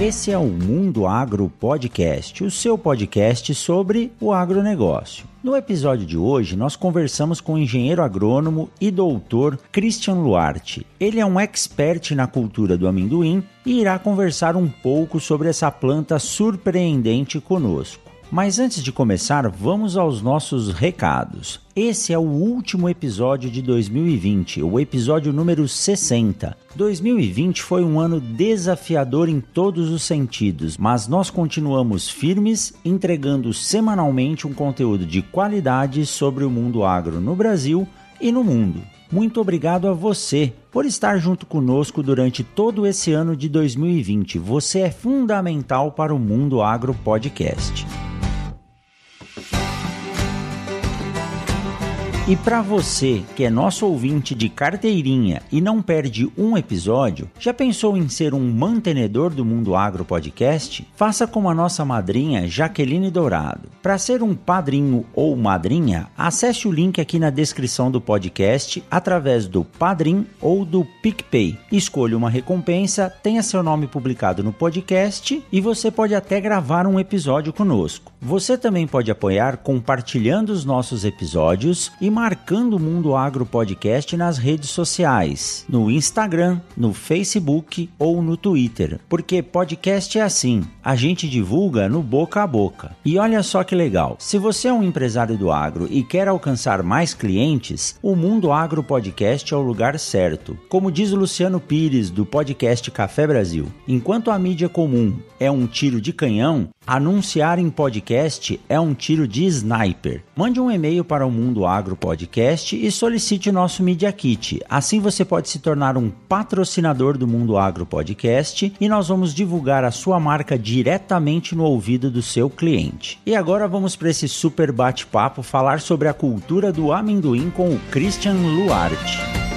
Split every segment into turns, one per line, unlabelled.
Esse é o Mundo Agro Podcast, o seu podcast sobre o agronegócio. No episódio de hoje, nós conversamos com o engenheiro agrônomo e doutor Christian Luarte. Ele é um expert na cultura do amendoim e irá conversar um pouco sobre essa planta surpreendente conosco. Mas antes de começar, vamos aos nossos recados. Esse é o último episódio de 2020, o episódio número 60. 2020 foi um ano desafiador em todos os sentidos, mas nós continuamos firmes, entregando semanalmente um conteúdo de qualidade sobre o mundo agro no Brasil e no mundo. Muito obrigado a você por estar junto conosco durante todo esse ano de 2020. Você é fundamental para o Mundo Agro Podcast. E para você que é nosso ouvinte de carteirinha e não perde um episódio, já pensou em ser um mantenedor do Mundo Agro Podcast? Faça como a nossa madrinha Jaqueline Dourado. Para ser um padrinho ou madrinha, acesse o link aqui na descrição do podcast através do Padrim ou do PicPay. Escolha uma recompensa, tenha seu nome publicado no podcast e você pode até gravar um episódio conosco. Você também pode apoiar compartilhando os nossos episódios e marcando o Mundo Agro Podcast nas redes sociais, no Instagram, no Facebook ou no Twitter. Porque podcast é assim, a gente divulga no boca a boca. E olha só que legal, se você é um empresário do agro e quer alcançar mais clientes, o Mundo Agro Podcast é o lugar certo. Como diz o Luciano Pires do podcast Café Brasil, enquanto a mídia comum é um tiro de canhão, anunciar em podcast é um tiro de sniper. Mande um e-mail para o Mundo Agro Podcast e solicite o nosso Media Kit. Assim você pode se tornar um patrocinador do Mundo Agro Podcast e nós vamos divulgar a sua marca diretamente no ouvido do seu cliente. E agora vamos para esse super bate-papo falar sobre a cultura do amendoim com o Christian Luarte.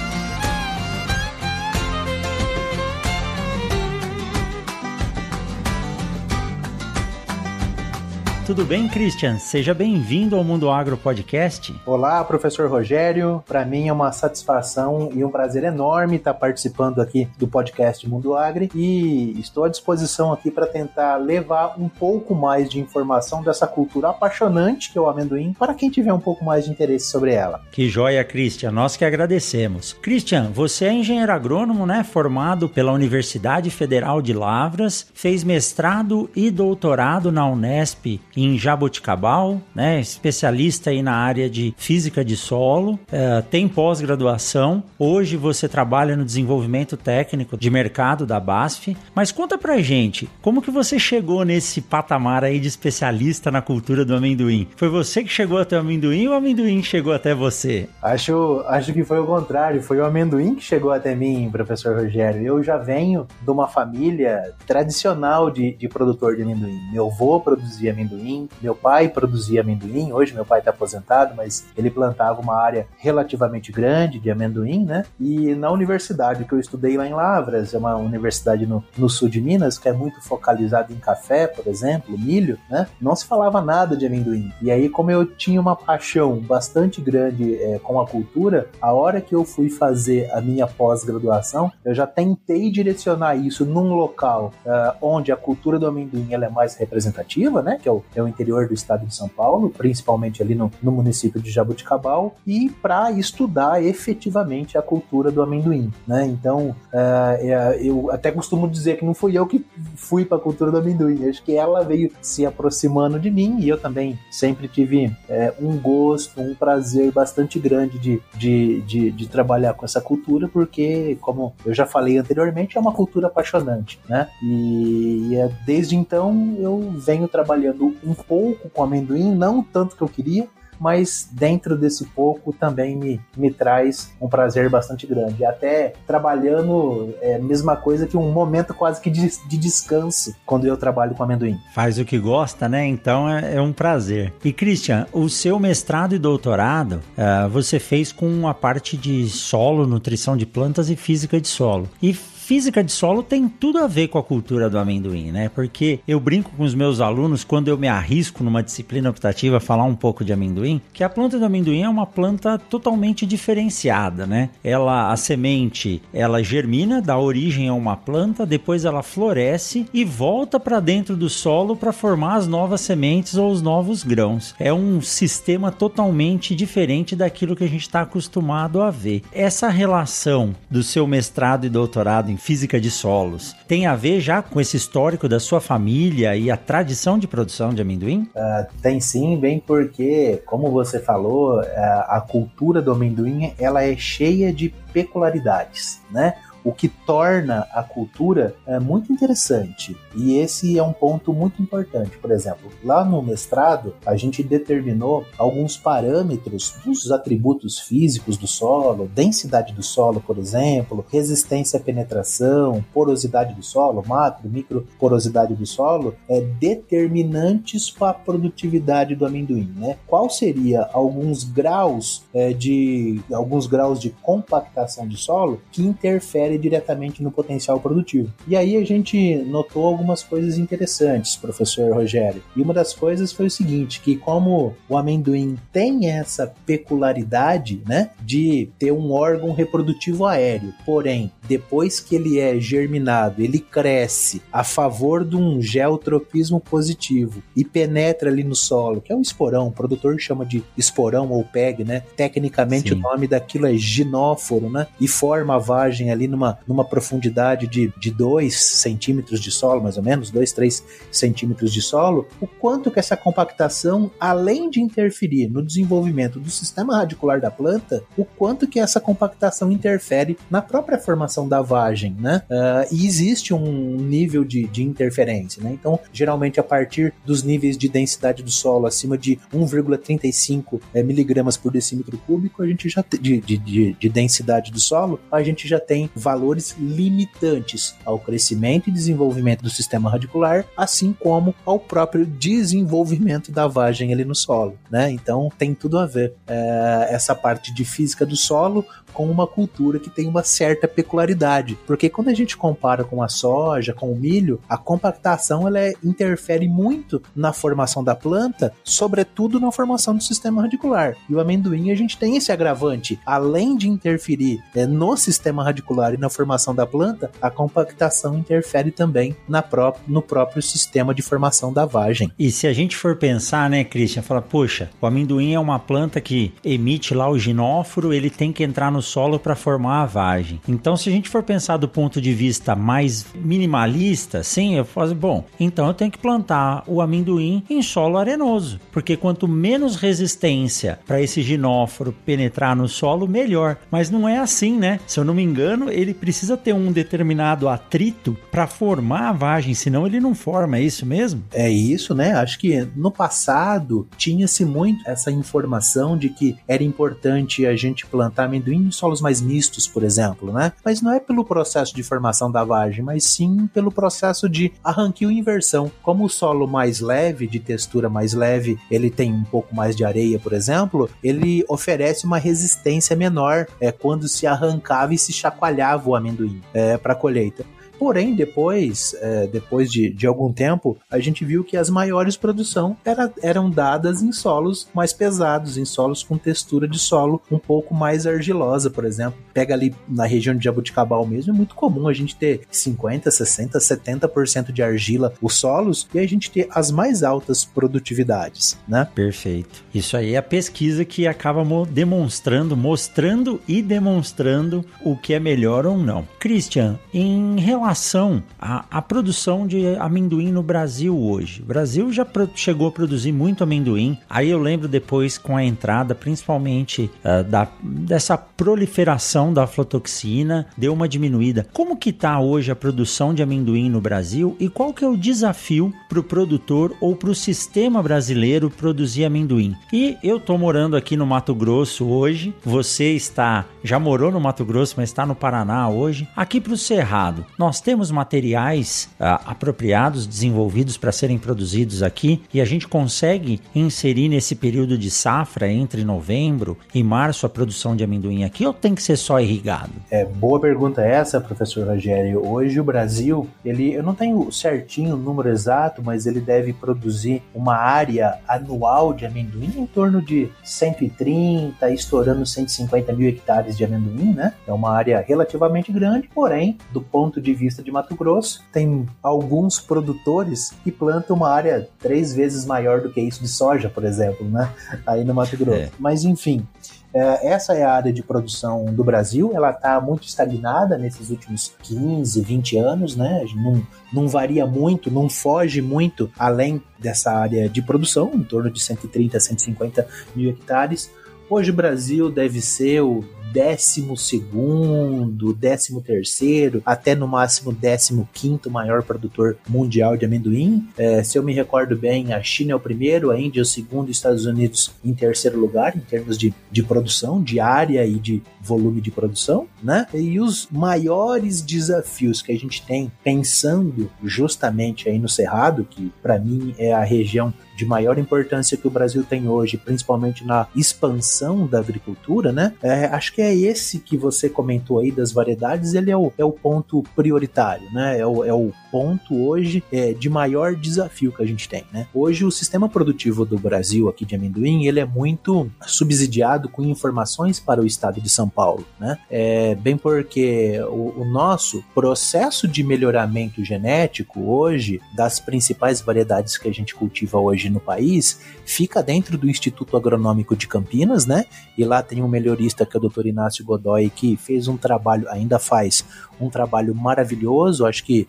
Tudo bem, Christian? Seja bem-vindo ao Mundo Agro Podcast.
Olá, professor Rogério. Para mim é uma satisfação e um prazer enorme estar participando aqui do podcast Mundo Agro e estou à disposição aqui para tentar levar um pouco mais de informação dessa cultura apaixonante que é o amendoim para quem tiver um pouco mais de interesse sobre ela.
Que joia, Christian. Nós que agradecemos. Christian, você é engenheiro agrônomo, né? Formado pela Universidade Federal de Lavras, fez mestrado e doutorado na Unesp em Jaboticabal, né, especialista aí na área de física de solo, é, tem pós-graduação. Hoje você trabalha no desenvolvimento técnico de mercado da BASF. Mas conta pra gente, como que você chegou nesse patamar aí de especialista na cultura do amendoim? Foi você que chegou até o amendoim ou o amendoim chegou até você?
Acho, acho que foi o contrário, foi o amendoim que chegou até mim, professor Rogério. Eu já venho de uma família tradicional de, de produtor de amendoim. Meu avô produzia amendoim amendoim. Meu pai produzia amendoim, hoje meu pai está aposentado, mas ele plantava uma área relativamente grande de amendoim, né? E na universidade que eu estudei lá em Lavras, é uma universidade no, no sul de Minas, que é muito focalizada em café, por exemplo, milho, né? Não se falava nada de amendoim. E aí, como eu tinha uma paixão bastante grande é, com a cultura, a hora que eu fui fazer a minha pós-graduação, eu já tentei direcionar isso num local uh, onde a cultura do amendoim ela é mais representativa, né? Que é o, é o interior do estado de São Paulo, principalmente ali no, no município de Jabuticabal, e para estudar efetivamente a cultura do amendoim, né? Então, uh, eu até costumo dizer que não fui eu que fui para a cultura do amendoim, acho que ela veio se aproximando de mim e eu também sempre tive é, um gosto, um prazer bastante grande de, de, de, de, trabalhar com essa cultura, porque, como eu já falei anteriormente, é uma cultura apaixonante, né? E, e desde então eu venho trabalhando um pouco com amendoim, não tanto que eu queria, mas dentro desse pouco também me, me traz um prazer bastante grande. Até trabalhando, é a mesma coisa que um momento quase que de, de descanso quando eu trabalho com amendoim.
Faz o que gosta, né? Então é, é um prazer. E Christian, o seu mestrado e doutorado uh, você fez com a parte de solo, nutrição de plantas e física de solo. E física de solo tem tudo a ver com a cultura do amendoim, né? Porque eu brinco com os meus alunos quando eu me arrisco numa disciplina optativa a falar um pouco de amendoim, que a planta do amendoim é uma planta totalmente diferenciada, né? Ela a semente, ela germina, dá origem a uma planta, depois ela floresce e volta para dentro do solo para formar as novas sementes ou os novos grãos. É um sistema totalmente diferente daquilo que a gente está acostumado a ver. Essa relação do seu mestrado e doutorado em física de solos, tem a ver já com esse histórico da sua família e a tradição de produção de amendoim?
Uh, tem sim, bem porque, como você falou, a cultura do amendoim ela é cheia de peculiaridades, né? O que torna a cultura é, muito interessante. E esse é um ponto muito importante. Por exemplo, lá no mestrado, a gente determinou alguns parâmetros dos atributos físicos do solo, densidade do solo, por exemplo, resistência à penetração, porosidade do solo, macro, micro porosidade do solo, é, determinantes para a produtividade do amendoim. Né? Qual seria alguns graus é, de alguns graus de compactação de solo que interferem interfere diretamente no potencial produtivo. E aí a gente notou algumas coisas interessantes, professor Rogério. E uma das coisas foi o seguinte, que como o amendoim tem essa peculiaridade, né, de ter um órgão reprodutivo aéreo, porém, depois que ele é germinado, ele cresce a favor de um geotropismo positivo e penetra ali no solo, que é um esporão, o produtor chama de esporão ou PEG, né? Tecnicamente Sim. o nome daquilo é ginóforo, né? E forma a vagem ali numa numa, numa profundidade de 2 centímetros de solo, mais ou menos, 2, 3 centímetros de solo, o quanto que essa compactação, além de interferir no desenvolvimento do sistema radicular da planta, o quanto que essa compactação interfere na própria formação da vagem, né? Uh, e existe um nível de, de interferência, né? Então, geralmente a partir dos níveis de densidade do solo acima de 1,35 é, miligramas por decímetro cúbico, a gente já de, de, de, de densidade do solo, a gente já tem valores limitantes ao crescimento e desenvolvimento do sistema radicular, assim como ao próprio desenvolvimento da vagem ali no solo, né? Então tem tudo a ver é, essa parte de física do solo com uma cultura que tem uma certa peculiaridade, porque quando a gente compara com a soja, com o milho, a compactação ela é, interfere muito na formação da planta, sobretudo na formação do sistema radicular. E o amendoim a gente tem esse agravante, além de interferir é, no sistema radicular e na formação da planta, a compactação interfere também na pró no próprio sistema de formação da vagem.
E se a gente for pensar, né, Christian, fala, poxa, o amendoim é uma planta que emite lá o ginóforo, ele tem que entrar no solo para formar a vagem. Então, se a gente for pensar do ponto de vista mais minimalista, sim, eu falo, bom, então eu tenho que plantar o amendoim em solo arenoso, porque quanto menos resistência para esse ginóforo penetrar no solo, melhor. Mas não é assim, né? Se eu não me engano, ele precisa ter um determinado atrito para formar a vagem, senão ele não forma, é isso mesmo?
É isso, né? Acho que no passado tinha-se muito essa informação de que era importante a gente plantar amendoim solos mais mistos, por exemplo, né? Mas não é pelo processo de formação da vagem, mas sim pelo processo de arranquio e inversão. Como o solo mais leve, de textura mais leve, ele tem um pouco mais de areia, por exemplo, ele oferece uma resistência menor é, quando se arrancava e se chacoalhava o amendoim é, para colheita. Porém, depois, é, depois de, de algum tempo, a gente viu que as maiores produções era, eram dadas em solos mais pesados, em solos com textura de solo um pouco mais argilosa, por exemplo. Pega ali na região de Jabuticabal mesmo, é muito comum a gente ter 50, 60, 70% de argila os solos e a gente ter as mais altas produtividades, né?
Perfeito. Isso aí é a pesquisa que acaba demonstrando, mostrando e demonstrando o que é melhor ou não. Christian, em relação relação à, à, produção de amendoim no Brasil hoje. O Brasil já chegou a produzir muito amendoim. Aí eu lembro depois com a entrada, principalmente uh, da, dessa proliferação da aflatoxina, deu uma diminuída. Como que está hoje a produção de amendoim no Brasil e qual que é o desafio para o produtor ou para o sistema brasileiro produzir amendoim? E eu estou morando aqui no Mato Grosso hoje. Você está já morou no Mato Grosso, mas está no Paraná hoje. Aqui para o Cerrado, nós temos materiais uh, apropriados, desenvolvidos para serem produzidos aqui e a gente consegue inserir nesse período de safra entre novembro e março a produção de amendoim aqui ou tem que ser só irrigado?
É boa pergunta essa, professor Rogério. Hoje o Brasil, ele, eu não tenho certinho o número exato, mas ele deve produzir uma área anual de amendoim em torno de 130, estourando 150 mil hectares de amendoim, né? É uma área relativamente grande, porém, do ponto de vista de Mato Grosso, tem alguns produtores que plantam uma área três vezes maior do que isso de soja, por exemplo, né? Aí no Mato Grosso. É. Mas enfim. É, essa é a área de produção do Brasil, ela está muito estagnada nesses últimos 15, 20 anos, né? Não, não varia muito, não foge muito além dessa área de produção, em torno de 130, 150 mil hectares. Hoje o Brasil deve ser o décimo segundo, décimo terceiro, até no máximo décimo quinto maior produtor mundial de amendoim. É, se eu me recordo bem, a China é o primeiro, a Índia é o segundo, Estados Unidos em terceiro lugar em termos de, de produção, de área e de volume de produção, né? E os maiores desafios que a gente tem pensando justamente aí no Cerrado, que para mim é a região de maior importância que o Brasil tem hoje, principalmente na expansão da agricultura, né? É, acho que é esse que você comentou aí das variedades, ele é o, é o ponto prioritário, né? É o, é o ponto hoje é, de maior desafio que a gente tem, né? Hoje o sistema produtivo do Brasil aqui de amendoim, ele é muito subsidiado com informações para o estado de São Paulo, né? É, bem porque o, o nosso processo de melhoramento genético hoje das principais variedades que a gente cultiva hoje no país fica dentro do Instituto Agronômico de Campinas, né? E lá tem um melhorista que é o Dr. Inácio Godoy que fez um trabalho, ainda faz um trabalho maravilhoso, acho que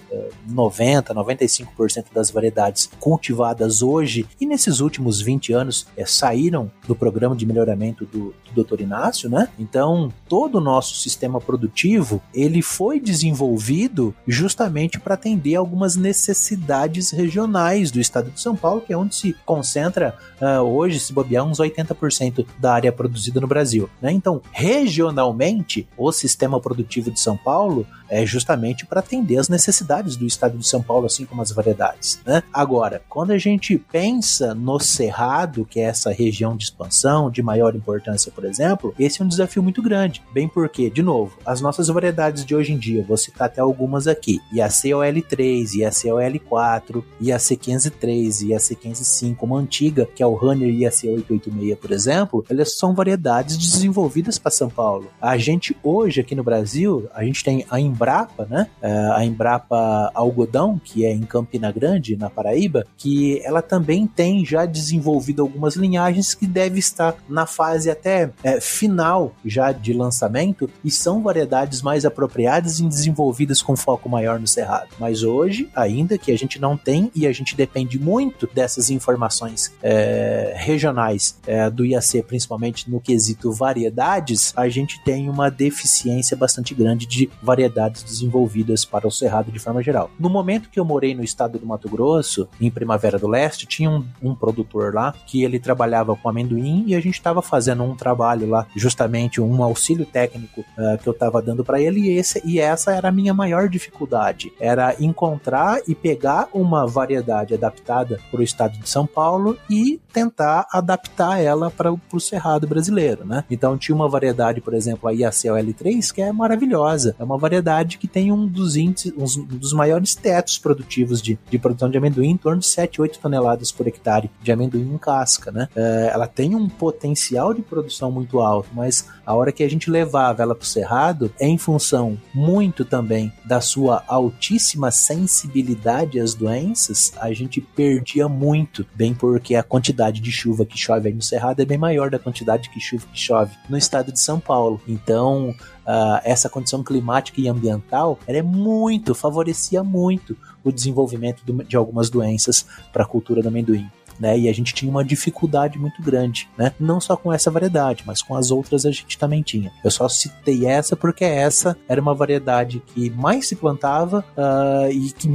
90, 95% das variedades cultivadas hoje e nesses últimos 20 anos é, saíram do programa de melhoramento do, do Dr. Inácio, né? Então, todo o nosso sistema produtivo, ele foi desenvolvido justamente para atender algumas necessidades regionais do estado de São Paulo, que é onde se concentra uh, hoje, se bobear, uns 80% da área produzida no Brasil, né? Então, regionalmente, o sistema produtivo de São Paulo é justamente para atender as necessidades do estado de São Paulo, assim como as variedades. Né? Agora, quando a gente pensa no Cerrado, que é essa região de expansão, de maior importância, por exemplo, esse é um desafio muito grande. Bem porque, de novo, as nossas variedades de hoje em dia, vou citar até algumas aqui: IACOL3, IACOL4, IAC153, IAC155, uma antiga, que é o Runner IAC886, por exemplo, elas são variedades desenvolvidas para São Paulo. A gente hoje aqui no Brasil, a gente tem a Embrapa, né? É, a Embrapa Algodão, que é em Campina Grande, na Paraíba, que ela também tem já desenvolvido algumas linhagens que deve estar na fase até é, final já de lançamento e são variedades mais apropriadas e desenvolvidas com foco maior no cerrado. Mas hoje, ainda que a gente não tem e a gente depende muito dessas informações é, regionais é, do IAC, principalmente no quesito variedades, a gente tem uma deficiência bastante grande de variedades desenvolvidas para o Cerrado de forma geral. No momento que eu morei no estado do Mato Grosso, em Primavera do Leste, tinha um, um produtor lá que ele trabalhava com amendoim e a gente estava fazendo um trabalho lá, justamente um auxílio técnico uh, que eu estava dando para ele e, esse, e essa era a minha maior dificuldade, era encontrar e pegar uma variedade adaptada para o estado de São Paulo e tentar adaptar ela para o cerrado brasileiro, né? Então tinha uma variedade, por exemplo, a IACOL3, que é maravilhosa, é uma variedade que tem um dos índices, um dos maiores tetos produtivos de, de produção de amendoim, em torno de 7, 8 toneladas por hectare de amendoim em casca, né? É, ela tem um potencial de produção muito alto, mas a hora que a gente levava ela para o cerrado, é em função muito também da sua altíssima sensibilidade às doenças, a gente perdia muito, bem porque a quantidade de chuva que chove aí no cerrado é bem maior da quantidade de chuva que chove no estado de São Paulo. Então, uh, essa condição climática e ambiental ela é muito, favorecia muito o desenvolvimento de algumas doenças para a cultura do amendoim né? E a gente tinha uma dificuldade muito grande, né? Não só com essa variedade, mas com as outras a gente também tinha. Eu só citei essa porque essa era uma variedade que mais se plantava uh, e que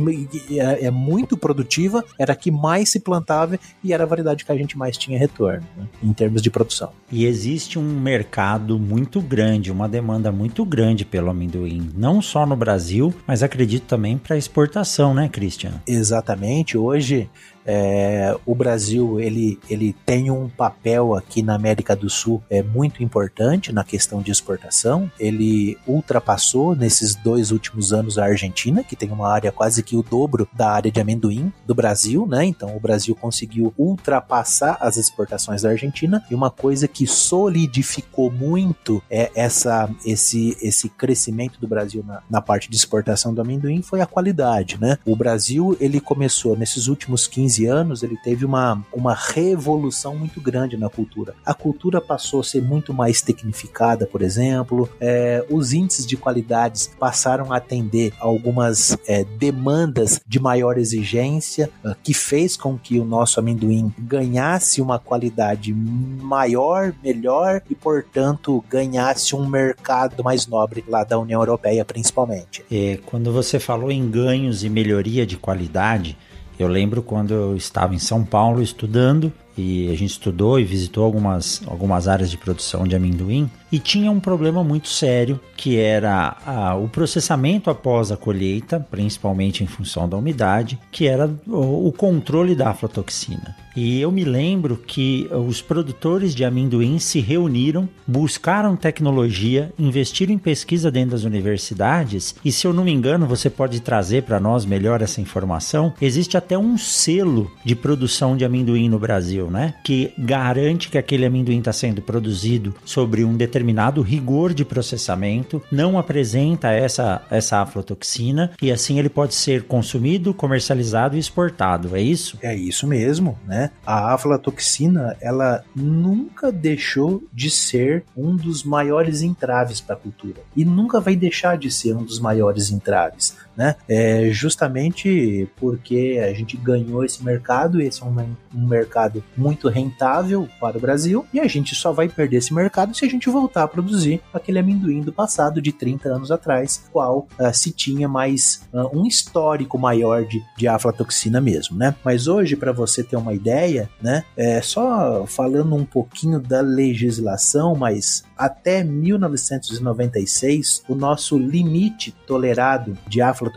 e é, é, muito produtiva, era a que mais se plantava e era a variedade que a gente mais tinha retorno, né? em termos de produção.
E existe um mercado muito grande, uma demanda muito grande pelo amendoim, não só no Brasil, mas acredito também para exportação, né, Christian?
Exatamente. Hoje é, o Brasil ele, ele tem um papel aqui na América do Sul é muito importante na questão de exportação. Ele ultrapassou nesses dois últimos anos a Argentina, que tem uma área quase que o dobro da área de amendoim do Brasil, né? Então o Brasil conseguiu ultrapassar as exportações da Argentina. E uma coisa que solidificou muito é essa esse esse crescimento do Brasil na, na parte de exportação do amendoim foi a qualidade, né? O Brasil ele começou nesses últimos 15 15 anos, ele teve uma, uma revolução muito grande na cultura. A cultura passou a ser muito mais tecnificada, por exemplo, é, os índices de qualidades passaram a atender algumas é, demandas de maior exigência, uh, que fez com que o nosso amendoim ganhasse uma qualidade maior, melhor e, portanto, ganhasse um mercado mais nobre lá da União Europeia, principalmente.
É, quando você falou em ganhos e melhoria de qualidade, eu lembro quando eu estava em São Paulo estudando e a gente estudou e visitou algumas, algumas áreas de produção de amendoim e tinha um problema muito sério que era a, o processamento após a colheita, principalmente em função da umidade, que era o, o controle da aflatoxina. E eu me lembro que os produtores de amendoim se reuniram, buscaram tecnologia, investiram em pesquisa dentro das universidades. E se eu não me engano, você pode trazer para nós melhor essa informação. Existe até um selo de produção de amendoim no Brasil, né? Que garante que aquele amendoim está sendo produzido sobre um determinado rigor de processamento, não apresenta essa, essa aflatoxina e assim ele pode ser consumido, comercializado e exportado. É isso?
É isso mesmo, né? A aflatoxina, ela nunca deixou de ser um dos maiores entraves para a cultura e nunca vai deixar de ser um dos maiores entraves né? É justamente porque a gente ganhou esse mercado, esse é um, um mercado muito rentável para o Brasil, e a gente só vai perder esse mercado se a gente voltar a produzir aquele amendoim do passado, de 30 anos atrás, qual uh, se tinha mais uh, um histórico maior de, de aflatoxina mesmo, né? Mas hoje, para você ter uma ideia, né? É, só falando um pouquinho da legislação, mas até 1996, o nosso limite tolerado de aflatoxina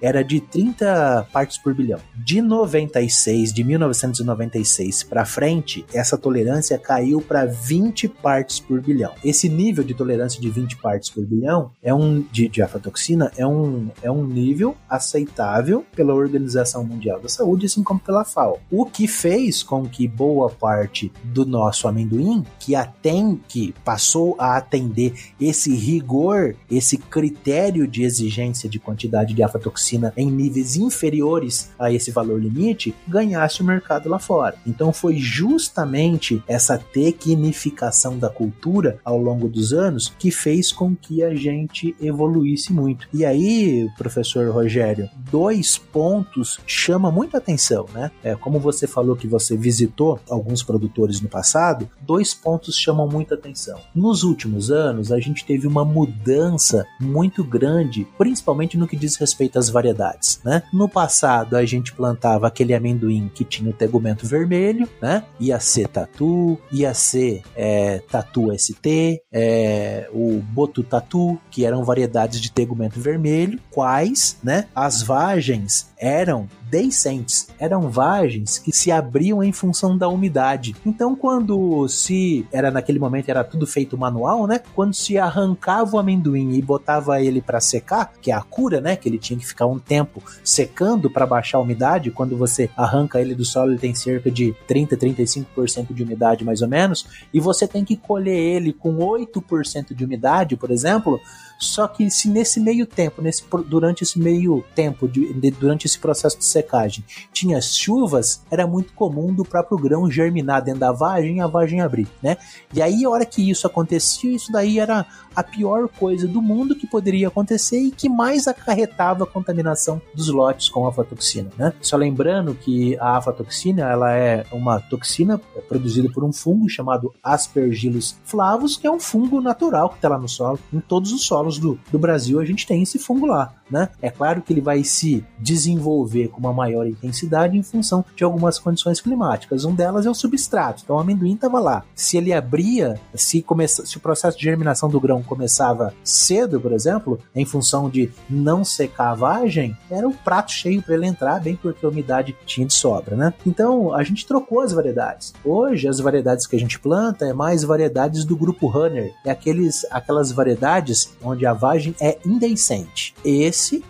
era de 30 partes por bilhão. De 96, de 1996 para frente, essa tolerância caiu para 20 partes por bilhão. Esse nível de tolerância de 20 partes por bilhão é um de, de aflatoxina é um, é um nível aceitável pela Organização Mundial da Saúde, assim como pela FAO. O que fez com que boa parte do nosso amendoim, que até que passou a atender esse rigor, esse critério de exigência de quantidade de aflatoxina em níveis inferiores a esse valor limite, ganhasse o mercado lá fora. Então foi justamente essa tecnificação da cultura ao longo dos anos que fez com que a gente evoluísse muito. E aí, professor Rogério, dois pontos chama muito atenção, né? É, como você falou que você visitou alguns produtores no passado, dois pontos chamam muita atenção. Nos últimos anos, a gente teve uma mudança muito grande, principalmente no que diz respeito às variedades, né? No passado, a gente plantava aquele amendoim que tinha o tegumento vermelho, né? Ia ser tatu, ia ser é, tatu ST, é, o botu tatu, que eram variedades de tegumento vermelho, quais, né? As vagens eram deiscentes, eram vagens que se abriam em função da umidade. Então, quando se era naquele momento era tudo feito manual, né? Quando se arrancava o amendoim e botava ele para secar, que é a cura, né? Que ele tinha que ficar um tempo secando para baixar a umidade. Quando você arranca ele do solo, ele tem cerca de 30, 35% de umidade mais ou menos, e você tem que colher ele com 8% de umidade, por exemplo, só que se nesse meio tempo, nesse, durante esse meio tempo, de, de, durante esse processo de secagem tinha chuvas, era muito comum do próprio grão germinar dentro da vagem e a vagem abrir, né? E aí, a hora que isso acontecia, isso daí era a pior coisa do mundo que poderia acontecer e que mais acarretava a contaminação dos lotes com aflatoxina, né? Só lembrando que a aflatoxina, ela é uma toxina produzida por um fungo chamado Aspergillus flavus, que é um fungo natural que está lá no solo. Em todos os solos do, do Brasil a gente tem esse fungo lá, né? É claro que ele vai se desenvolver com uma maior intensidade em função de algumas condições climáticas. Um delas é o substrato. Então o amendoim estava lá. Se ele abria, se, começa, se o processo de germinação do grão começava cedo, por exemplo, em função de não secar a vagem, era um prato cheio para ele entrar, bem porque a umidade tinha de sobra, né? Então a gente trocou as variedades. Hoje as variedades que a gente planta é mais variedades do grupo Runner, é aqueles, aquelas variedades onde a vagem é indecente.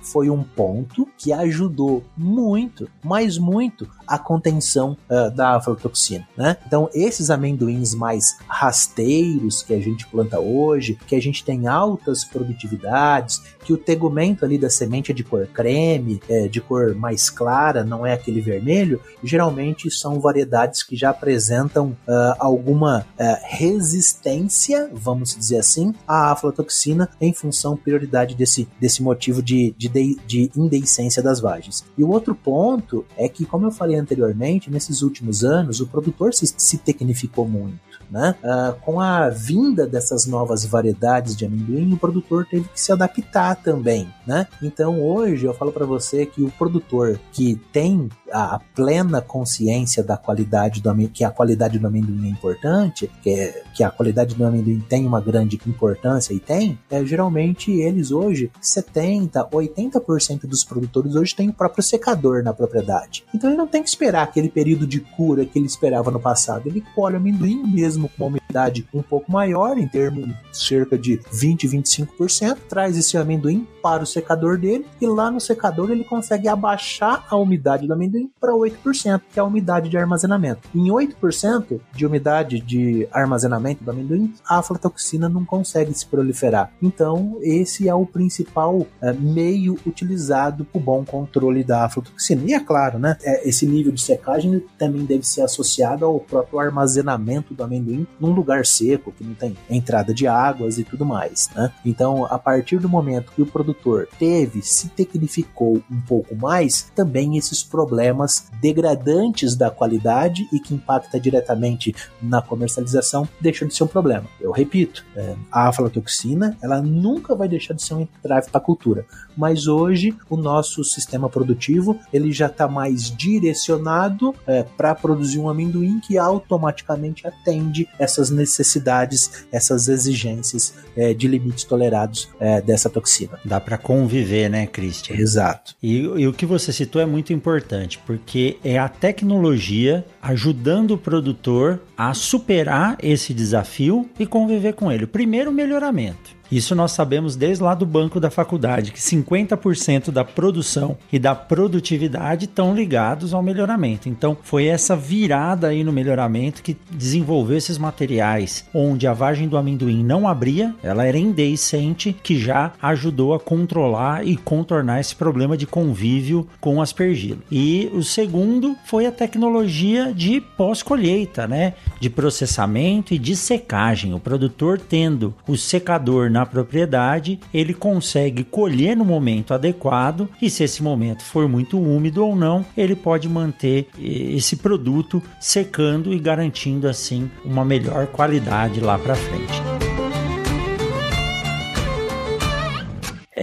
Foi um ponto que ajudou muito, mas muito, a contenção uh, da aflatoxina, né? Então, esses amendoins mais rasteiros que a gente planta hoje, que a gente tem altas produtividades, que o tegumento ali da semente é de cor creme, é, de cor mais clara, não é aquele vermelho, geralmente são variedades que já apresentam uh, alguma uh, resistência, vamos dizer assim, à aflatoxina em função prioridade desse, desse motivo de, de, de, de indeiscência das vagens. E o outro ponto é que, como eu falei anteriormente, nesses últimos anos, o produtor se, se tecnificou muito. Né? Uh, com a vinda dessas novas variedades de amendoim, o produtor teve que se adaptar também. Né? Então hoje eu falo para você que o produtor que tem a plena consciência da qualidade do amendoim, que a qualidade do amendoim é importante, que, é, que a qualidade do amendoim tem uma grande importância e tem, é, geralmente eles hoje, 70, 80% dos produtores hoje têm o próprio secador na propriedade. Então ele não tem esperar aquele período de cura que ele esperava no passado. Ele colhe amendoim mesmo com uma um pouco maior, em termos cerca de 20, 25%, traz esse amendoim para o secador dele e lá no secador ele consegue abaixar a umidade do amendoim para 8%, que é a umidade de armazenamento. Em 8% de umidade de armazenamento do amendoim, a aflatoxina não consegue se proliferar. Então, esse é o principal é, meio utilizado para o bom controle da aflatoxina. E é claro, né, é, esse nível de secagem também deve ser associado ao próprio armazenamento do amendoim num lugar seco, que não tem entrada de águas e tudo mais. Né? Então, a partir do momento que o produtor teve, se tecnificou um pouco mais, também esses problemas degradantes da qualidade e que impacta diretamente na comercialização deixam de ser um problema. Eu repito, é, a aflatoxina ela nunca vai deixar de ser um entrave para a cultura, mas hoje o nosso sistema produtivo ele já está mais direcionado é, para produzir um amendoim que automaticamente atende essas necessidades, essas exigências é, de limites tolerados é, dessa toxina.
Dá para conviver, né, Christian?
Exato.
E, e o que você citou é muito importante, porque é a tecnologia ajudando o produtor a superar esse desafio e conviver com ele. Primeiro, melhoramento. Isso nós sabemos desde lá do banco da faculdade, que 50% da produção e da produtividade estão ligados ao melhoramento. Então, foi essa virada aí no melhoramento que desenvolveu esses materiais, onde a vagem do amendoim não abria, ela era indeiscente, que já ajudou a controlar e contornar esse problema de convívio com aspergilo. E o segundo foi a tecnologia de pós-colheita, né? De processamento e de secagem. O produtor tendo o secador na propriedade, ele consegue colher no momento adequado e se esse momento for muito úmido ou não, ele pode manter esse produto secando e garantindo assim uma melhor qualidade lá para frente.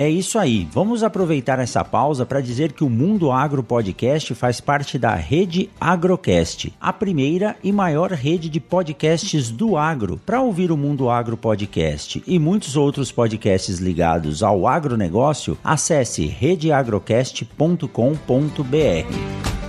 É isso aí. Vamos aproveitar essa pausa para dizer que o Mundo Agro Podcast faz parte da rede Agrocast, a primeira e maior rede de podcasts do agro. Para ouvir o Mundo Agro Podcast e muitos outros podcasts ligados ao agronegócio, acesse redeagrocast.com.br.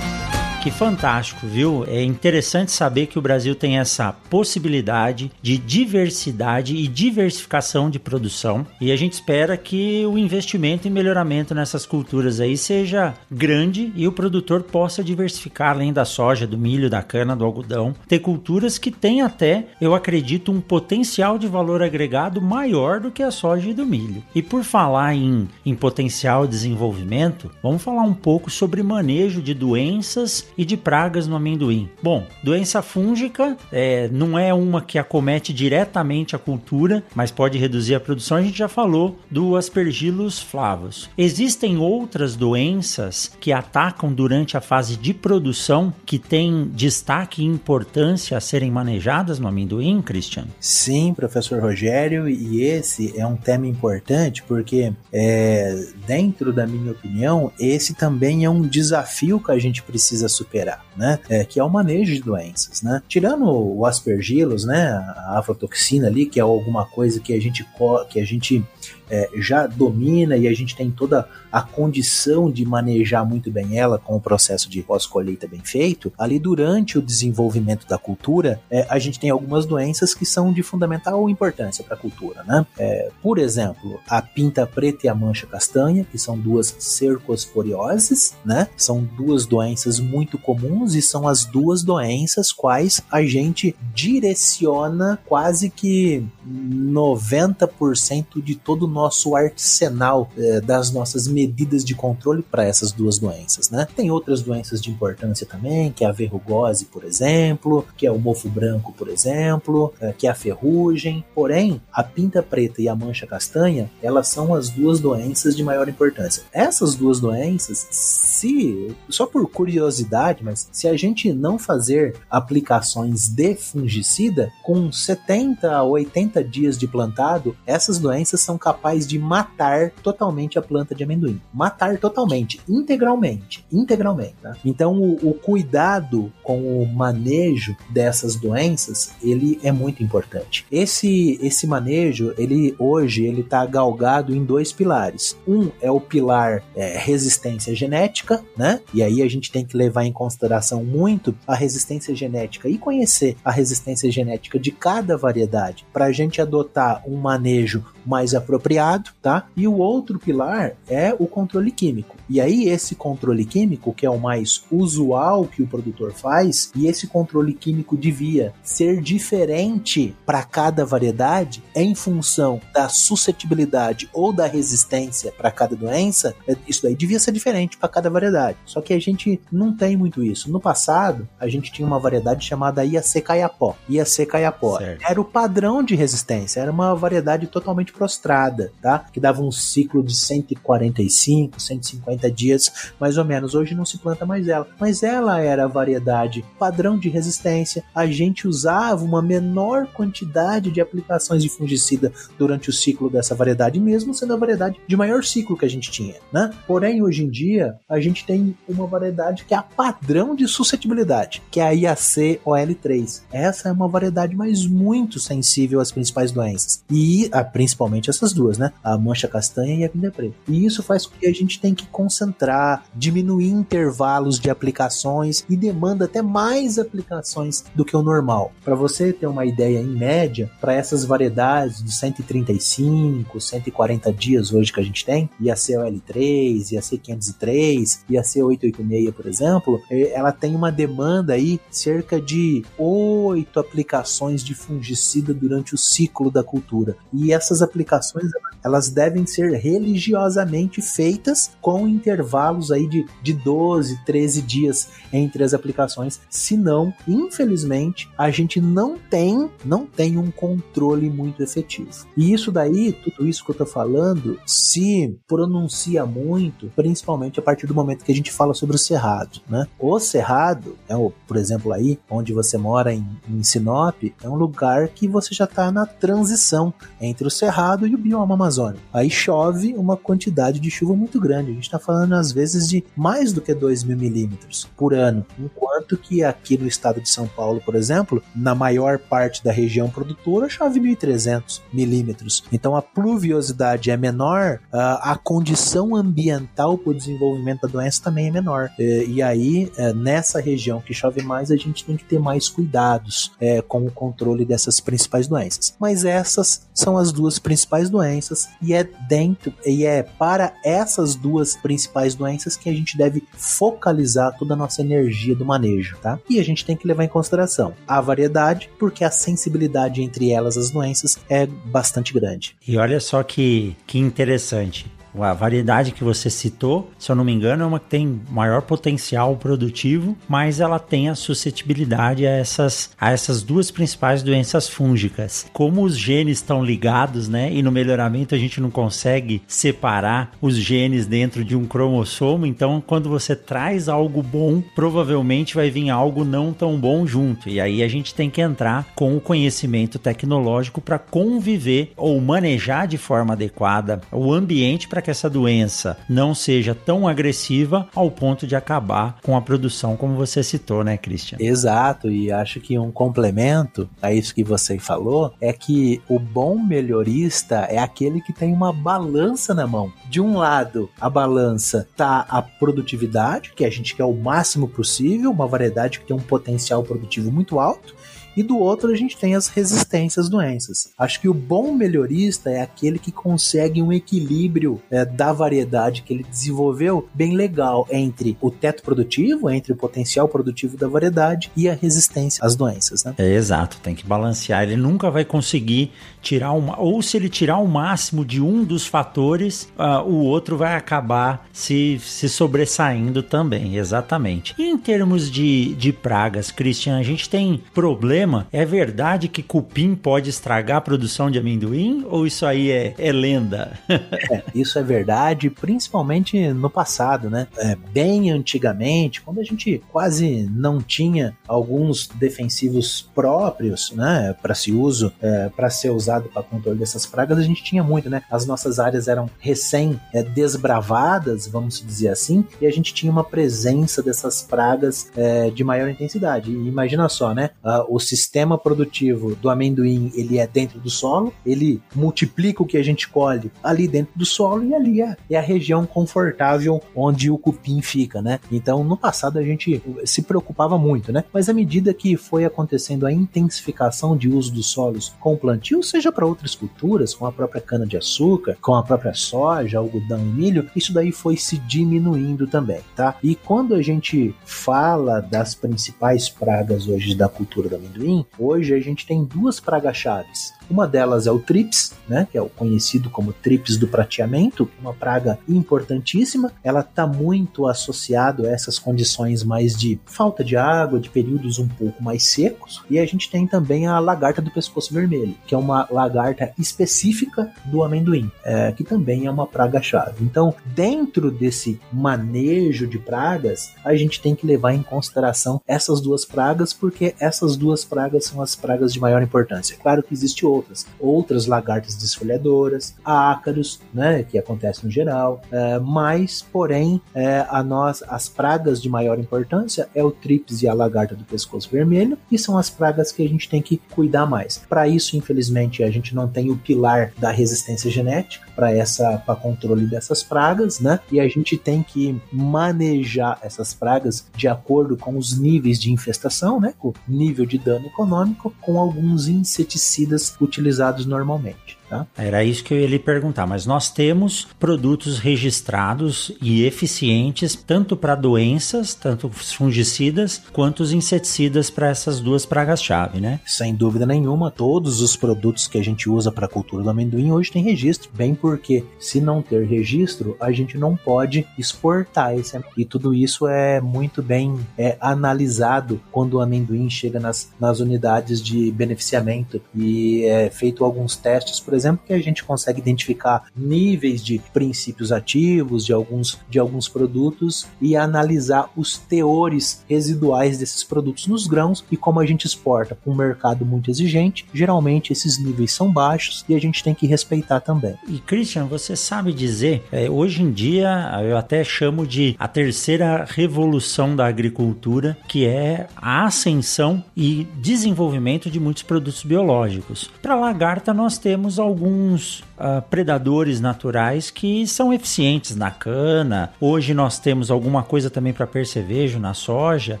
que fantástico, viu? É interessante saber que o Brasil tem essa possibilidade de diversidade e diversificação de produção e a gente espera que o investimento e melhoramento nessas culturas aí seja grande e o produtor possa diversificar além da soja, do milho, da cana, do algodão, ter culturas que têm até, eu acredito, um potencial de valor agregado maior do que a soja e do milho. E por falar em, em potencial de desenvolvimento, vamos falar um pouco sobre manejo de doenças e de pragas no amendoim. Bom, doença fúngica é, não é uma que acomete diretamente a cultura, mas pode reduzir a produção. A gente já falou do Aspergillus flavus. Existem outras doenças que atacam durante a fase de produção que têm destaque e importância a serem manejadas no amendoim, Christian?
Sim, professor Rogério, e esse é um tema importante porque, é, dentro da minha opinião, esse também é um desafio que a gente precisa superar, né? É, que é o manejo de doenças, né? Tirando o aspergillus, né, a aflatoxina ali, que é alguma coisa que a gente que a gente é, já domina e a gente tem toda a condição de manejar muito bem ela com o processo de pós-colheita bem feito, ali durante o desenvolvimento da cultura, é, a gente tem algumas doenças que são de fundamental importância para a cultura, né? É, por exemplo, a pinta preta e a mancha castanha, que são duas cercosporioses, né? São duas doenças muito comuns e são as duas doenças quais a gente direciona quase que 90% de todo o nosso arsenal é, das nossas medidas de controle para essas duas doenças, né? Tem outras doenças de importância também, que é a verrugose, por exemplo, que é o mofo branco, por exemplo, é, que é a ferrugem. Porém, a pinta preta e a mancha castanha, elas são as duas doenças de maior importância. Essas duas doenças, se só por curiosidade, mas se a gente não fazer aplicações de fungicida com 70 a 80 dias de plantado, essas doenças são capazes de matar totalmente a planta de amendoim amendoim. Matar totalmente, integralmente, integralmente. Tá? Então o, o, cuidado com o manejo dessas doenças, ele é muito importante. Esse esse manejo, ele hoje ele está galgado em dois pilares. Um é o pilar é, resistência genética, né? E aí a gente tem que levar em consideração muito a resistência genética e conhecer a resistência genética de cada variedade para a gente adotar um manejo mais apropriado, tá? E o outro pilar é o controle químico. E aí esse controle químico, que é o mais usual que o produtor faz, e esse controle químico devia ser diferente para cada variedade em função da suscetibilidade ou da resistência para cada doença, é, isso daí devia ser diferente para cada variedade. Só que a gente não tem muito isso. No passado, a gente tinha uma variedade chamada IAC Caiapó. IAC Caiapó certo. era o padrão de resistência, era uma variedade totalmente prostrada, tá? Que dava um ciclo de 145, 150 dias, mais ou menos. Hoje não se planta mais ela, mas ela era a variedade padrão de resistência. A gente usava uma menor quantidade de aplicações de fungicida durante o ciclo dessa variedade, mesmo sendo a variedade de maior ciclo que a gente tinha, né? Porém, hoje em dia, a gente tem uma variedade que é a padrão de suscetibilidade, que é a IAC OL3. Essa é uma variedade mais muito sensível às principais doenças. E a principal principalmente essas duas, né? A mancha castanha e a pinda preta. E isso faz com que a gente tenha que concentrar, diminuir intervalos de aplicações e demanda até mais aplicações do que o normal. Para você ter uma ideia, em média, para essas variedades de 135, 140 dias hoje que a gente tem, ia ser L3, ia ser 503, ia ser 886, por exemplo, é, ela tem uma demanda aí cerca de 8 aplicações de fungicida durante o ciclo da cultura. E essas aplicações aplicações elas devem ser religiosamente feitas com intervalos aí de, de 12, 13 dias entre as aplicações, senão, infelizmente, a gente não tem, não tem um controle muito efetivo. E isso daí, tudo isso que eu tô falando, se pronuncia muito, principalmente a partir do momento que a gente fala sobre o cerrado, né? O cerrado, é o, por exemplo aí, onde você mora em, em Sinop, é um lugar que você já está na transição entre o cerrado cerrado e o bioma amazônico. Aí chove uma quantidade de chuva muito grande. A gente está falando às vezes de mais do que 2 mil milímetros por ano. Enquanto que aqui no estado de São Paulo, por exemplo, na maior parte da região produtora chove 1.300 milímetros. Então a pluviosidade é menor, a condição ambiental para o desenvolvimento da doença também é menor. E aí, é, nessa região que chove mais, a gente tem que ter mais cuidados é, com o controle dessas principais doenças. Mas essas são as duas principais doenças e é dentro e é para essas duas principais doenças que a gente deve focalizar toda a nossa energia do manejo, tá? E a gente tem que levar em consideração a variedade, porque a sensibilidade entre elas as doenças é bastante grande.
E olha só que que interessante. A variedade que você citou, se eu não me engano, é uma que tem maior potencial produtivo, mas ela tem a suscetibilidade a essas, a essas duas principais doenças fúngicas. Como os genes estão ligados, né? E no melhoramento a gente não consegue separar os genes dentro de um cromossomo, então quando você traz algo bom, provavelmente vai vir algo não tão bom junto. E aí a gente tem que entrar com o conhecimento tecnológico para conviver ou manejar de forma adequada o ambiente para que essa doença não seja tão agressiva ao ponto de acabar com a produção, como você citou, né, Christian?
Exato, e acho que um complemento a isso que você falou é que o bom melhorista é aquele que tem uma balança na mão. De um lado, a balança tá a produtividade, que a gente quer o máximo possível, uma variedade que tem um potencial produtivo muito alto, e do outro a gente tem as resistências às doenças. Acho que o bom melhorista é aquele que consegue um equilíbrio é, da variedade que ele desenvolveu bem legal entre o teto produtivo, entre o potencial produtivo da variedade e a resistência às doenças. Né?
É exato, tem que balancear. Ele nunca vai conseguir tirar uma, ou se ele tirar o máximo de um dos fatores, uh, o outro vai acabar se, se sobressaindo também, exatamente. E em termos de, de pragas, Christian, a gente tem problema. É verdade que cupim pode estragar a produção de amendoim ou isso aí é, é lenda?
é, isso é verdade, principalmente no passado, né? É, bem antigamente, quando a gente quase não tinha alguns defensivos próprios, né, para se uso, é, para ser usado para controle dessas pragas, a gente tinha muito, né? As nossas áreas eram recém é, desbravadas, vamos dizer assim, e a gente tinha uma presença dessas pragas é, de maior intensidade. E imagina só, né? Uh, o sistema produtivo do amendoim ele é dentro do solo, ele multiplica o que a gente colhe ali dentro do solo e ali é, é a região confortável onde o cupim fica, né? Então, no passado a gente se preocupava muito, né? Mas à medida que foi acontecendo a intensificação de uso dos solos com plantio, seja para outras culturas, com a própria cana de açúcar, com a própria soja, algodão e milho, isso daí foi se diminuindo também, tá? E quando a gente fala das principais pragas hoje da cultura do amendoim, hoje a gente tem duas pragas chaves. Uma delas é o trips, né, que é o conhecido como trips do prateamento, uma praga importantíssima. Ela está muito associado a essas condições mais de falta de água, de períodos um pouco mais secos. E a gente tem também a lagarta do pescoço vermelho, que é uma lagarta específica do amendoim, é, que também é uma praga chave. Então, dentro desse manejo de pragas, a gente tem que levar em consideração essas duas pragas, porque essas duas pragas são as pragas de maior importância. Claro que existe outras, outras lagartas desfolhadoras, ácaros, né, que acontece no geral, é, mas, porém, é, a nós, as pragas de maior importância é o trips e a lagarta do pescoço vermelho, e são as pragas que a gente tem que cuidar mais. Para isso, infelizmente, a gente não tem o pilar da resistência genética para essa para controle dessas pragas, né? E a gente tem que manejar essas pragas de acordo com os níveis de infestação, né? Com o nível de dano econômico, com alguns inseticidas utilizados normalmente. Tá?
Era isso que eu ia lhe perguntar, mas nós temos produtos registrados e eficientes tanto para doenças, tanto fungicidas, quanto os inseticidas para essas duas pragas-chave, né?
Sem dúvida nenhuma, todos os produtos que a gente usa para a cultura do amendoim hoje tem registro, bem porque se não ter registro, a gente não pode exportar esse e tudo isso é muito bem é, analisado quando o amendoim chega nas, nas unidades de beneficiamento e é feito alguns testes, por exemplo, que a gente consegue identificar níveis de princípios ativos de alguns, de alguns produtos e analisar os teores residuais desses produtos nos grãos e como a gente exporta para um mercado muito exigente, geralmente esses níveis são baixos e a gente tem que respeitar também.
E Christian, você sabe dizer, é, hoje em dia eu até chamo de a terceira revolução da agricultura, que é a ascensão e desenvolvimento de muitos produtos biológicos. Para lagarta nós temos alguns uh, predadores naturais que são eficientes na cana. Hoje nós temos alguma coisa também para percevejo na soja.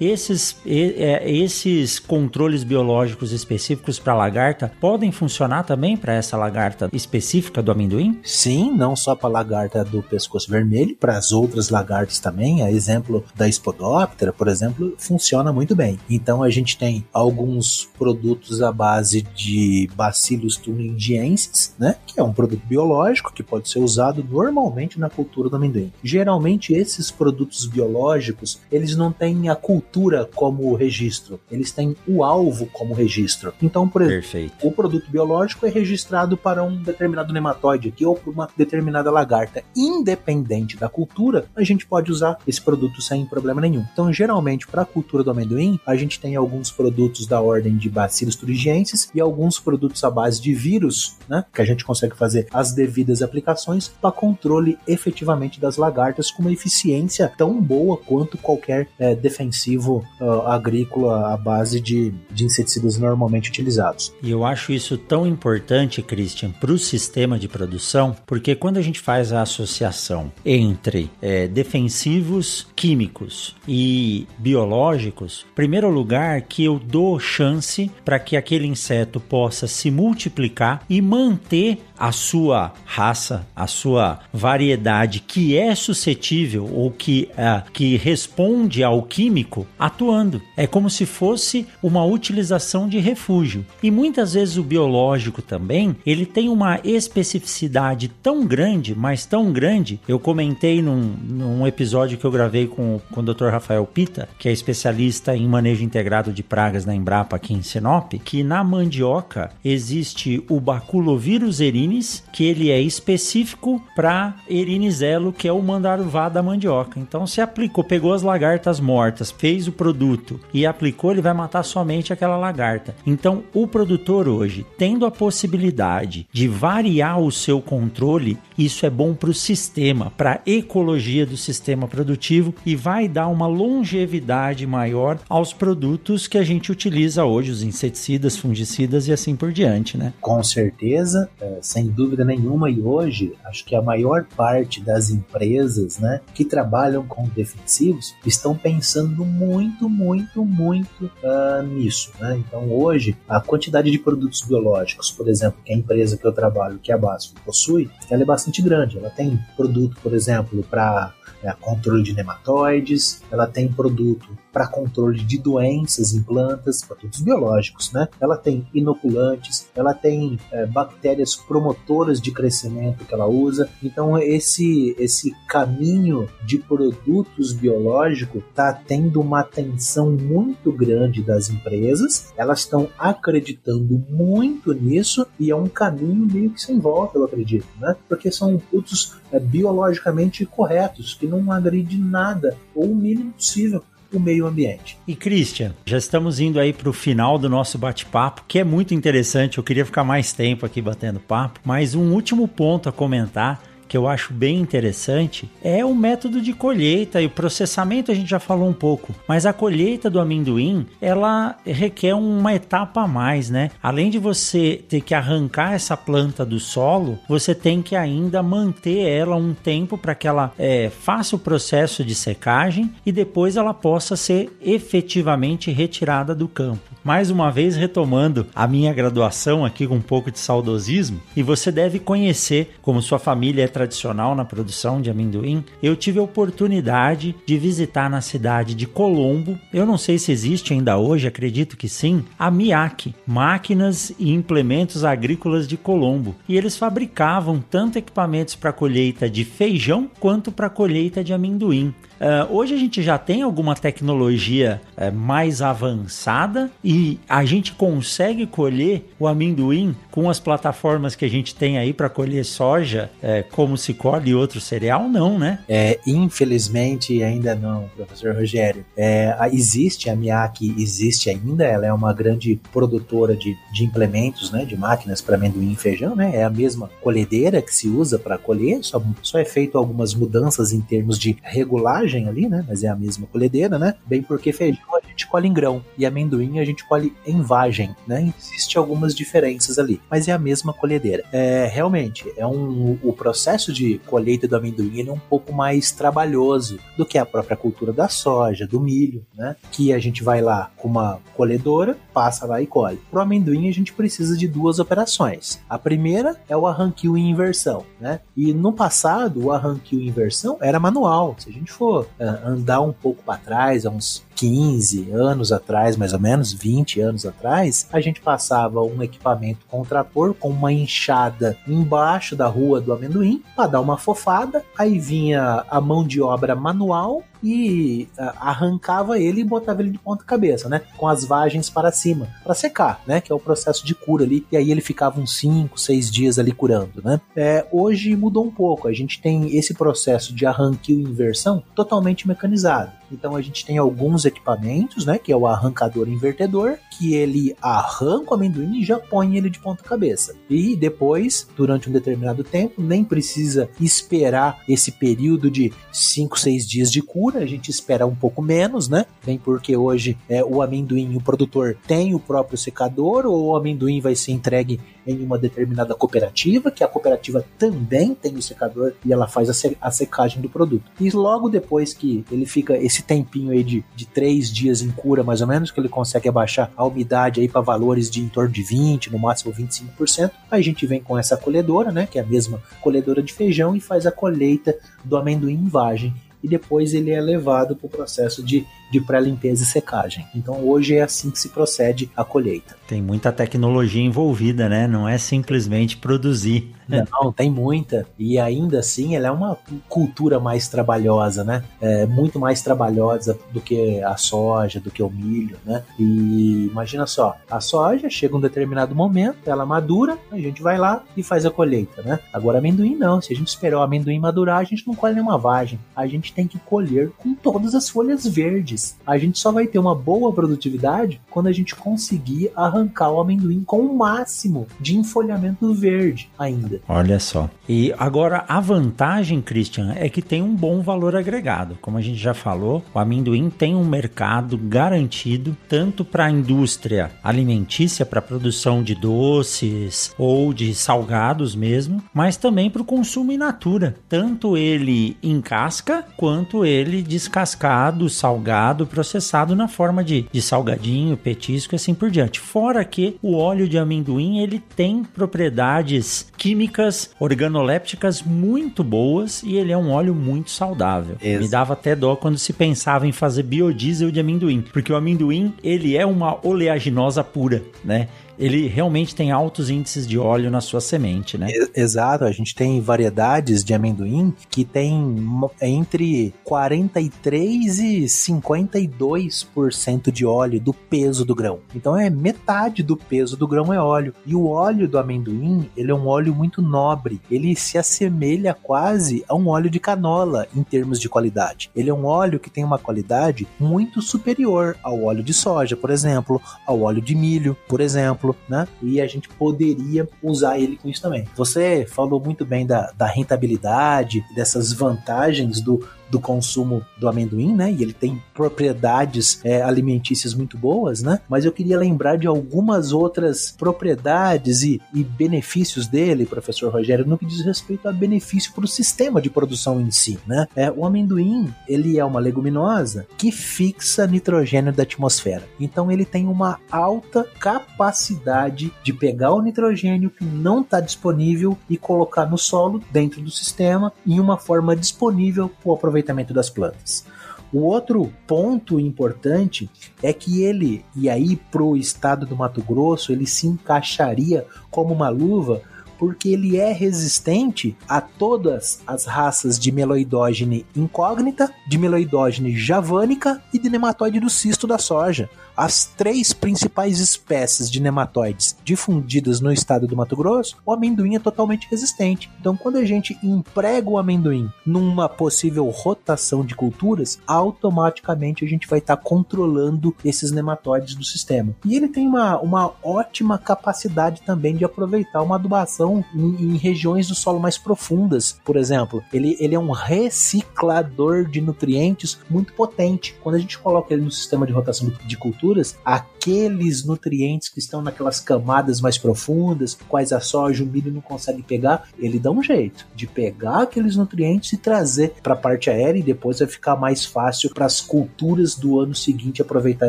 Esses, e, é, esses controles biológicos específicos para lagarta podem funcionar também para essa lagarta específica do amendoim?
Sim, não só para a lagarta do pescoço vermelho, para as outras lagartas também. A exemplo da Spodoptera, por exemplo, funciona muito bem. Então a gente tem alguns produtos à base de Bacillus thuringiensis, né, que é um um produto biológico que pode ser usado normalmente na cultura do amendoim. Geralmente esses produtos biológicos, eles não têm a cultura como registro, eles têm o alvo como registro. Então, por exemplo, o produto biológico é registrado para um determinado nematóide aqui ou para uma determinada lagarta. Independente da cultura, a gente pode usar esse produto sem problema nenhum. Então, geralmente, para a cultura do amendoim, a gente tem alguns produtos da ordem de Bacillus thuringiensis e alguns produtos à base de vírus, né, que a gente consegue fazer as devidas aplicações para controle efetivamente das lagartas com uma eficiência tão boa quanto qualquer é, defensivo uh, agrícola à base de, de inseticidas normalmente utilizados.
E eu acho isso tão importante, Christian, para o sistema de produção, porque quando a gente faz a associação entre é, defensivos químicos e biológicos, primeiro lugar que eu dou chance para que aquele inseto possa se multiplicar e manter a sua raça, a sua variedade que é suscetível ou que, uh, que responde ao químico atuando. É como se fosse uma utilização de refúgio. E muitas vezes o biológico também, ele tem uma especificidade tão grande, mas tão grande. Eu comentei num, num episódio que eu gravei com, com o Dr. Rafael Pita, que é especialista em manejo integrado de pragas na Embrapa aqui em Sinop, que na mandioca existe o baculovírus erini que ele é específico para erinizelo, que é o mandaruvá da mandioca. Então, se aplicou, pegou as lagartas mortas, fez o produto e aplicou, ele vai matar somente aquela lagarta. Então, o produtor hoje, tendo a possibilidade de variar o seu controle, isso é bom para o sistema, para a ecologia do sistema produtivo e vai dar uma longevidade maior aos produtos que a gente utiliza hoje, os inseticidas, fungicidas e assim por diante, né?
Com certeza, é, sem dúvida nenhuma, e hoje acho que a maior parte das empresas né, que trabalham com defensivos estão pensando muito, muito, muito uh, nisso. Né? Então hoje a quantidade de produtos biológicos, por exemplo, que a empresa que eu trabalho, que é a Basf, possui, ela é bastante grande. Ela tem produto, por exemplo, para é, controle de nematóides, ela tem produto para controle de doenças em plantas, produtos biológicos, né? Ela tem inoculantes, ela tem é, bactérias promotoras de crescimento que ela usa. Então esse esse caminho de produtos biológicos está tendo uma atenção muito grande das empresas. Elas estão acreditando muito nisso e é um caminho meio que sem volta, eu acredito, né? Porque são produtos é, biologicamente corretos que não agridem nada ou o mínimo possível o meio ambiente.
E Christian, já estamos indo aí para o final do nosso bate-papo, que é muito interessante. Eu queria ficar mais tempo aqui batendo papo, mas um último ponto a comentar que eu acho bem interessante é o método de colheita e o processamento a gente já falou um pouco, mas a colheita do amendoim ela requer uma etapa a mais, né? Além de você ter que arrancar essa planta do solo, você tem que ainda manter ela um tempo para que ela é, faça o processo de secagem e depois ela possa ser efetivamente retirada do campo mais uma vez retomando a minha graduação aqui com um pouco de saudosismo, e você deve conhecer como sua família é tradicional na produção de amendoim. Eu tive a oportunidade de visitar na cidade de Colombo, eu não sei se existe ainda hoje, acredito que sim, a MIAC, Máquinas e Implementos Agrícolas de Colombo, e eles fabricavam tanto equipamentos para colheita de feijão quanto para colheita de amendoim. Uh, hoje a gente já tem alguma tecnologia uh, mais avançada e a gente consegue colher o amendoim com as plataformas que a gente tem aí para colher soja, uh, como se colhe outro cereal? Não, né?
É, infelizmente ainda não, professor Rogério. É, existe, a MIAC existe ainda, ela é uma grande produtora de, de implementos, né, de máquinas para amendoim e feijão, né? É a mesma colhedeira que se usa para colher, só, só é feito algumas mudanças em termos de regulagem ali, né? Mas é a mesma colhedeira, né? Bem porque feijão a gente colhe em grão e amendoim a gente colhe em vagem, né? Existem algumas diferenças ali, mas é a mesma colhedeira. É, realmente, é um, o processo de colheita do amendoim é um pouco mais trabalhoso do que a própria cultura da soja, do milho, né? Que a gente vai lá com uma colhedora, passa lá e colhe. Para o amendoim a gente precisa de duas operações. A primeira é o arranquio em inversão, né? E no passado o arranquio em inversão era manual. Se a gente for uh, andar um pouco para trás, há uns 15 anos atrás, mais ou menos, 20 anos atrás, a gente passava um equipamento com trator com uma enxada embaixo da rua do amendoim para dar uma fofada, aí vinha a mão de obra manual e uh, arrancava ele e botava ele de ponta cabeça, né? Com as vagens para cima, para secar, né? Que é o processo de cura ali. E aí ele ficava uns 5, 6 dias ali curando, né? É, hoje mudou um pouco. A gente tem esse processo de arranquio e inversão totalmente mecanizado. Então a gente tem alguns equipamentos, né? Que é o arrancador invertedor, que ele arranca o amendoim e já põe ele de ponta cabeça. E depois, durante um determinado tempo, nem precisa esperar esse período de 5, 6 dias de cura, a gente espera um pouco menos, né? Bem porque hoje é, o amendoim, o produtor tem o próprio secador, ou o amendoim vai ser entregue em uma determinada cooperativa, que a cooperativa também tem o secador e ela faz a, a secagem do produto. E logo depois que ele fica esse tempinho aí de, de três dias em cura, mais ou menos, que ele consegue abaixar a umidade aí para valores de em torno de 20, no máximo 25%, a gente vem com essa colhedora, né, que é a mesma colhedora de feijão e faz a colheita do amendoim em vagem. E depois ele é levado para o processo de de pré-limpeza e secagem. Então hoje é assim que se procede a colheita.
Tem muita tecnologia envolvida, né? Não é simplesmente produzir.
Não, tem muita. E ainda assim, ela é uma cultura mais trabalhosa, né? É muito mais trabalhosa do que a soja, do que o milho, né? E imagina só, a soja chega um determinado momento, ela madura, a gente vai lá e faz a colheita, né? Agora amendoim não. Se a gente esperar o amendoim madurar, a gente não colhe nenhuma vagem. A gente tem que colher com todas as folhas verdes a gente só vai ter uma boa produtividade quando a gente conseguir arrancar o amendoim com o máximo de enfolhamento verde ainda.
Olha só. E agora a vantagem, Christian, é que tem um bom valor agregado. Como a gente já falou, o amendoim tem um mercado garantido tanto para a indústria alimentícia, para a produção de doces ou de salgados mesmo, mas também para o consumo in natura. Tanto ele em casca quanto ele descascado, salgado processado na forma de, de salgadinho, petisco e assim por diante. Fora que o óleo de amendoim ele tem propriedades químicas organolépticas muito boas e ele é um óleo muito saudável. Me dava até dó quando se pensava em fazer biodiesel de amendoim, porque o amendoim ele é uma oleaginosa pura, né? Ele realmente tem altos índices de óleo na sua semente, né?
Exato, a gente tem variedades de amendoim que tem entre 43 e 52% de óleo do peso do grão. Então é metade do peso do grão é óleo. E o óleo do amendoim, ele é um óleo muito nobre. Ele se assemelha quase a um óleo de canola em termos de qualidade. Ele é um óleo que tem uma qualidade muito superior ao óleo de soja, por exemplo, ao óleo de milho, por exemplo né? E a gente poderia usar ele com isso também. Você falou muito bem da, da rentabilidade, dessas vantagens do, do consumo do amendoim, né? E ele tem propriedades é, alimentícias muito boas, né? Mas eu queria lembrar de algumas outras propriedades e, e benefícios dele, professor Rogério, no que diz respeito a benefício para o sistema de produção em si, né? É, o amendoim, ele é uma leguminosa que fixa nitrogênio da atmosfera. Então ele tem uma alta capacidade de pegar o nitrogênio que não está disponível e colocar no solo dentro do sistema em uma forma disponível para o aproveitamento aproveitamento das plantas. O outro ponto importante é que ele, e aí para o estado do Mato Grosso, ele se encaixaria como uma luva Porque ele é resistente a todas as raças de meloidógene incógnita, de meloidógene javânica e de nematóide do cisto da soja as três principais espécies de nematóides difundidas no estado do Mato Grosso, o amendoim é totalmente resistente. Então, quando a gente emprega o amendoim numa possível rotação de culturas, automaticamente a gente vai estar tá controlando esses nematóides do sistema. E ele tem uma, uma ótima capacidade também de aproveitar uma adubação em, em regiões do solo mais profundas, por exemplo. Ele, ele é um reciclador de nutrientes muito potente. Quando a gente coloca ele no sistema de rotação de cultura, culturas, aqueles nutrientes que estão naquelas camadas mais profundas, quais a soja, o milho não consegue pegar, ele dá um jeito de pegar aqueles nutrientes e trazer para a parte aérea e depois vai ficar mais fácil para as culturas do ano seguinte aproveitar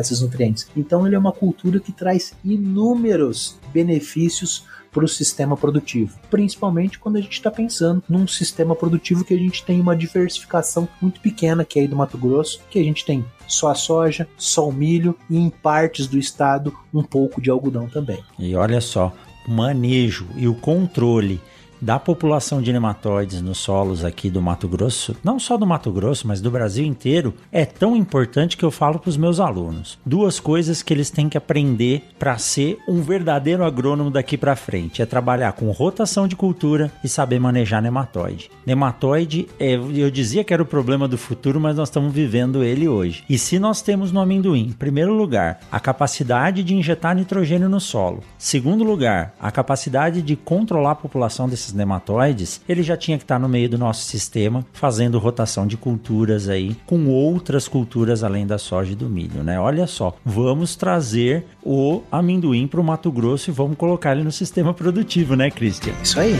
esses nutrientes. Então ele é uma cultura que traz inúmeros benefícios para o sistema produtivo, principalmente quando a gente está pensando num sistema produtivo que a gente tem uma diversificação muito pequena, que é aí do Mato Grosso, que a gente tem só a soja, só o milho e em partes do estado um pouco de algodão também.
E olha só, o manejo e o controle da população de nematóides nos solos aqui do Mato Grosso, não só do Mato Grosso, mas do Brasil inteiro, é tão importante que eu falo para os meus alunos. Duas coisas que eles têm que aprender para ser um verdadeiro agrônomo daqui para frente: é trabalhar com rotação de cultura e saber manejar nematóide. Nematóide, é, eu dizia que era o problema do futuro, mas nós estamos vivendo ele hoje. E se nós temos no amendoim, em primeiro lugar, a capacidade de injetar nitrogênio no solo, segundo lugar, a capacidade de controlar a população desses nematóides, ele já tinha que estar no meio do nosso sistema, fazendo rotação de culturas aí, com outras culturas além da soja e do milho, né? Olha só, vamos trazer o amendoim para o Mato Grosso e vamos colocar ele no sistema produtivo, né, Christian?
Isso aí.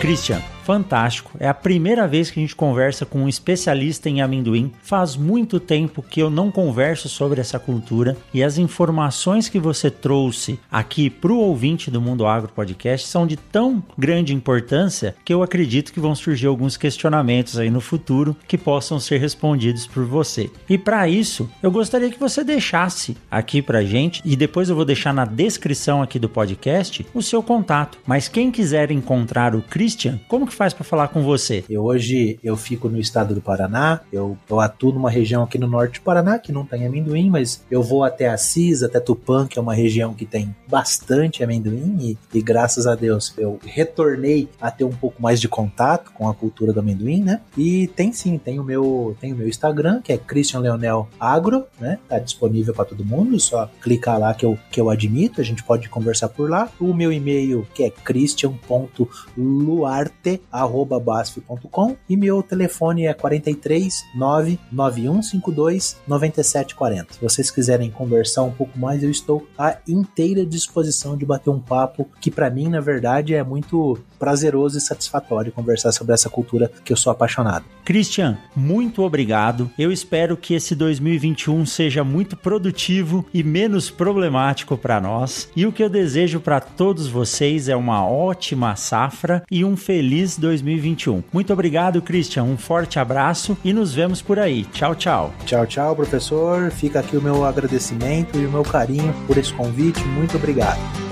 Christian, fantástico. É a primeira vez que a gente conversa com um especialista em amendoim. Faz muito tempo que eu não converso sobre essa cultura e as informações que você trouxe aqui para o ouvinte do Mundo Agro Podcast são de tão grande importância que eu acredito que vão surgir alguns questionamentos aí no futuro que possam ser respondidos por você. E para isso, eu gostaria que você deixasse aqui para gente e depois eu vou deixar na descrição aqui do podcast o seu contato. Mas quem quiser encontrar o Christian, como que faz para falar com você?
Eu hoje eu fico no estado do Paraná, eu, eu atuo numa região aqui no norte do Paraná que não tem amendoim, mas eu vou até Assis, até Tupã, que é uma região que tem bastante amendoim e, e graças a Deus eu retornei a ter um pouco mais de contato com a cultura do amendoim, né? E tem sim, tem o meu, tem o meu Instagram, que é Christian Leonel Agro, né? Tá disponível para todo mundo, só clicar lá que eu, que eu admito, a gente pode conversar por lá. O meu e-mail que é christian.luarte basf.com e meu telefone é 43 99152 9740. Se vocês quiserem conversar um pouco mais, eu estou à inteira disposição de bater um papo que para mim, na verdade, é muito prazeroso e satisfatório conversar sobre essa cultura que eu sou apaixonado.
Christian, muito obrigado. Eu espero que esse 2021 seja muito produtivo e menos problemático para nós. E o que eu desejo para todos vocês é uma ótima safra e um feliz 2021. Muito obrigado, Christian. Um forte abraço e nos vemos por aí. Tchau, tchau.
Tchau, tchau, professor. Fica aqui o meu agradecimento e o meu carinho por esse convite. Muito obrigado.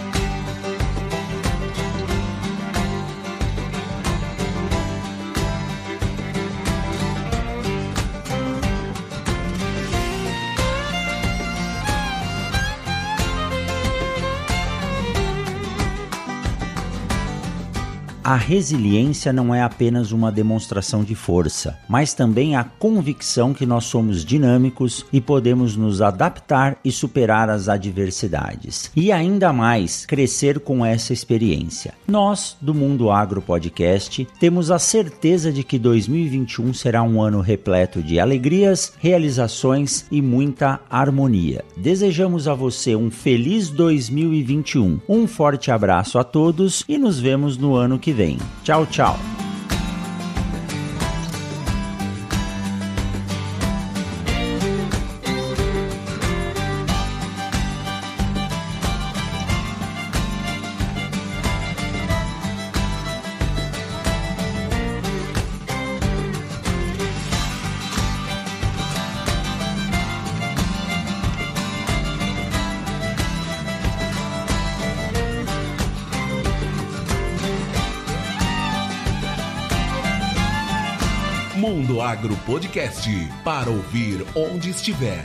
A resiliência não é apenas uma demonstração de força, mas também a convicção que nós somos dinâmicos e podemos nos adaptar e superar as adversidades. E ainda mais, crescer com essa experiência. Nós, do Mundo Agro Podcast, temos a certeza de que 2021 será um ano repleto de alegrias, realizações e muita harmonia. Desejamos a você um feliz 2021. Um forte abraço a todos e nos vemos no ano que vem vem. Tchau, tchau.
Agro Podcast para ouvir onde estiver.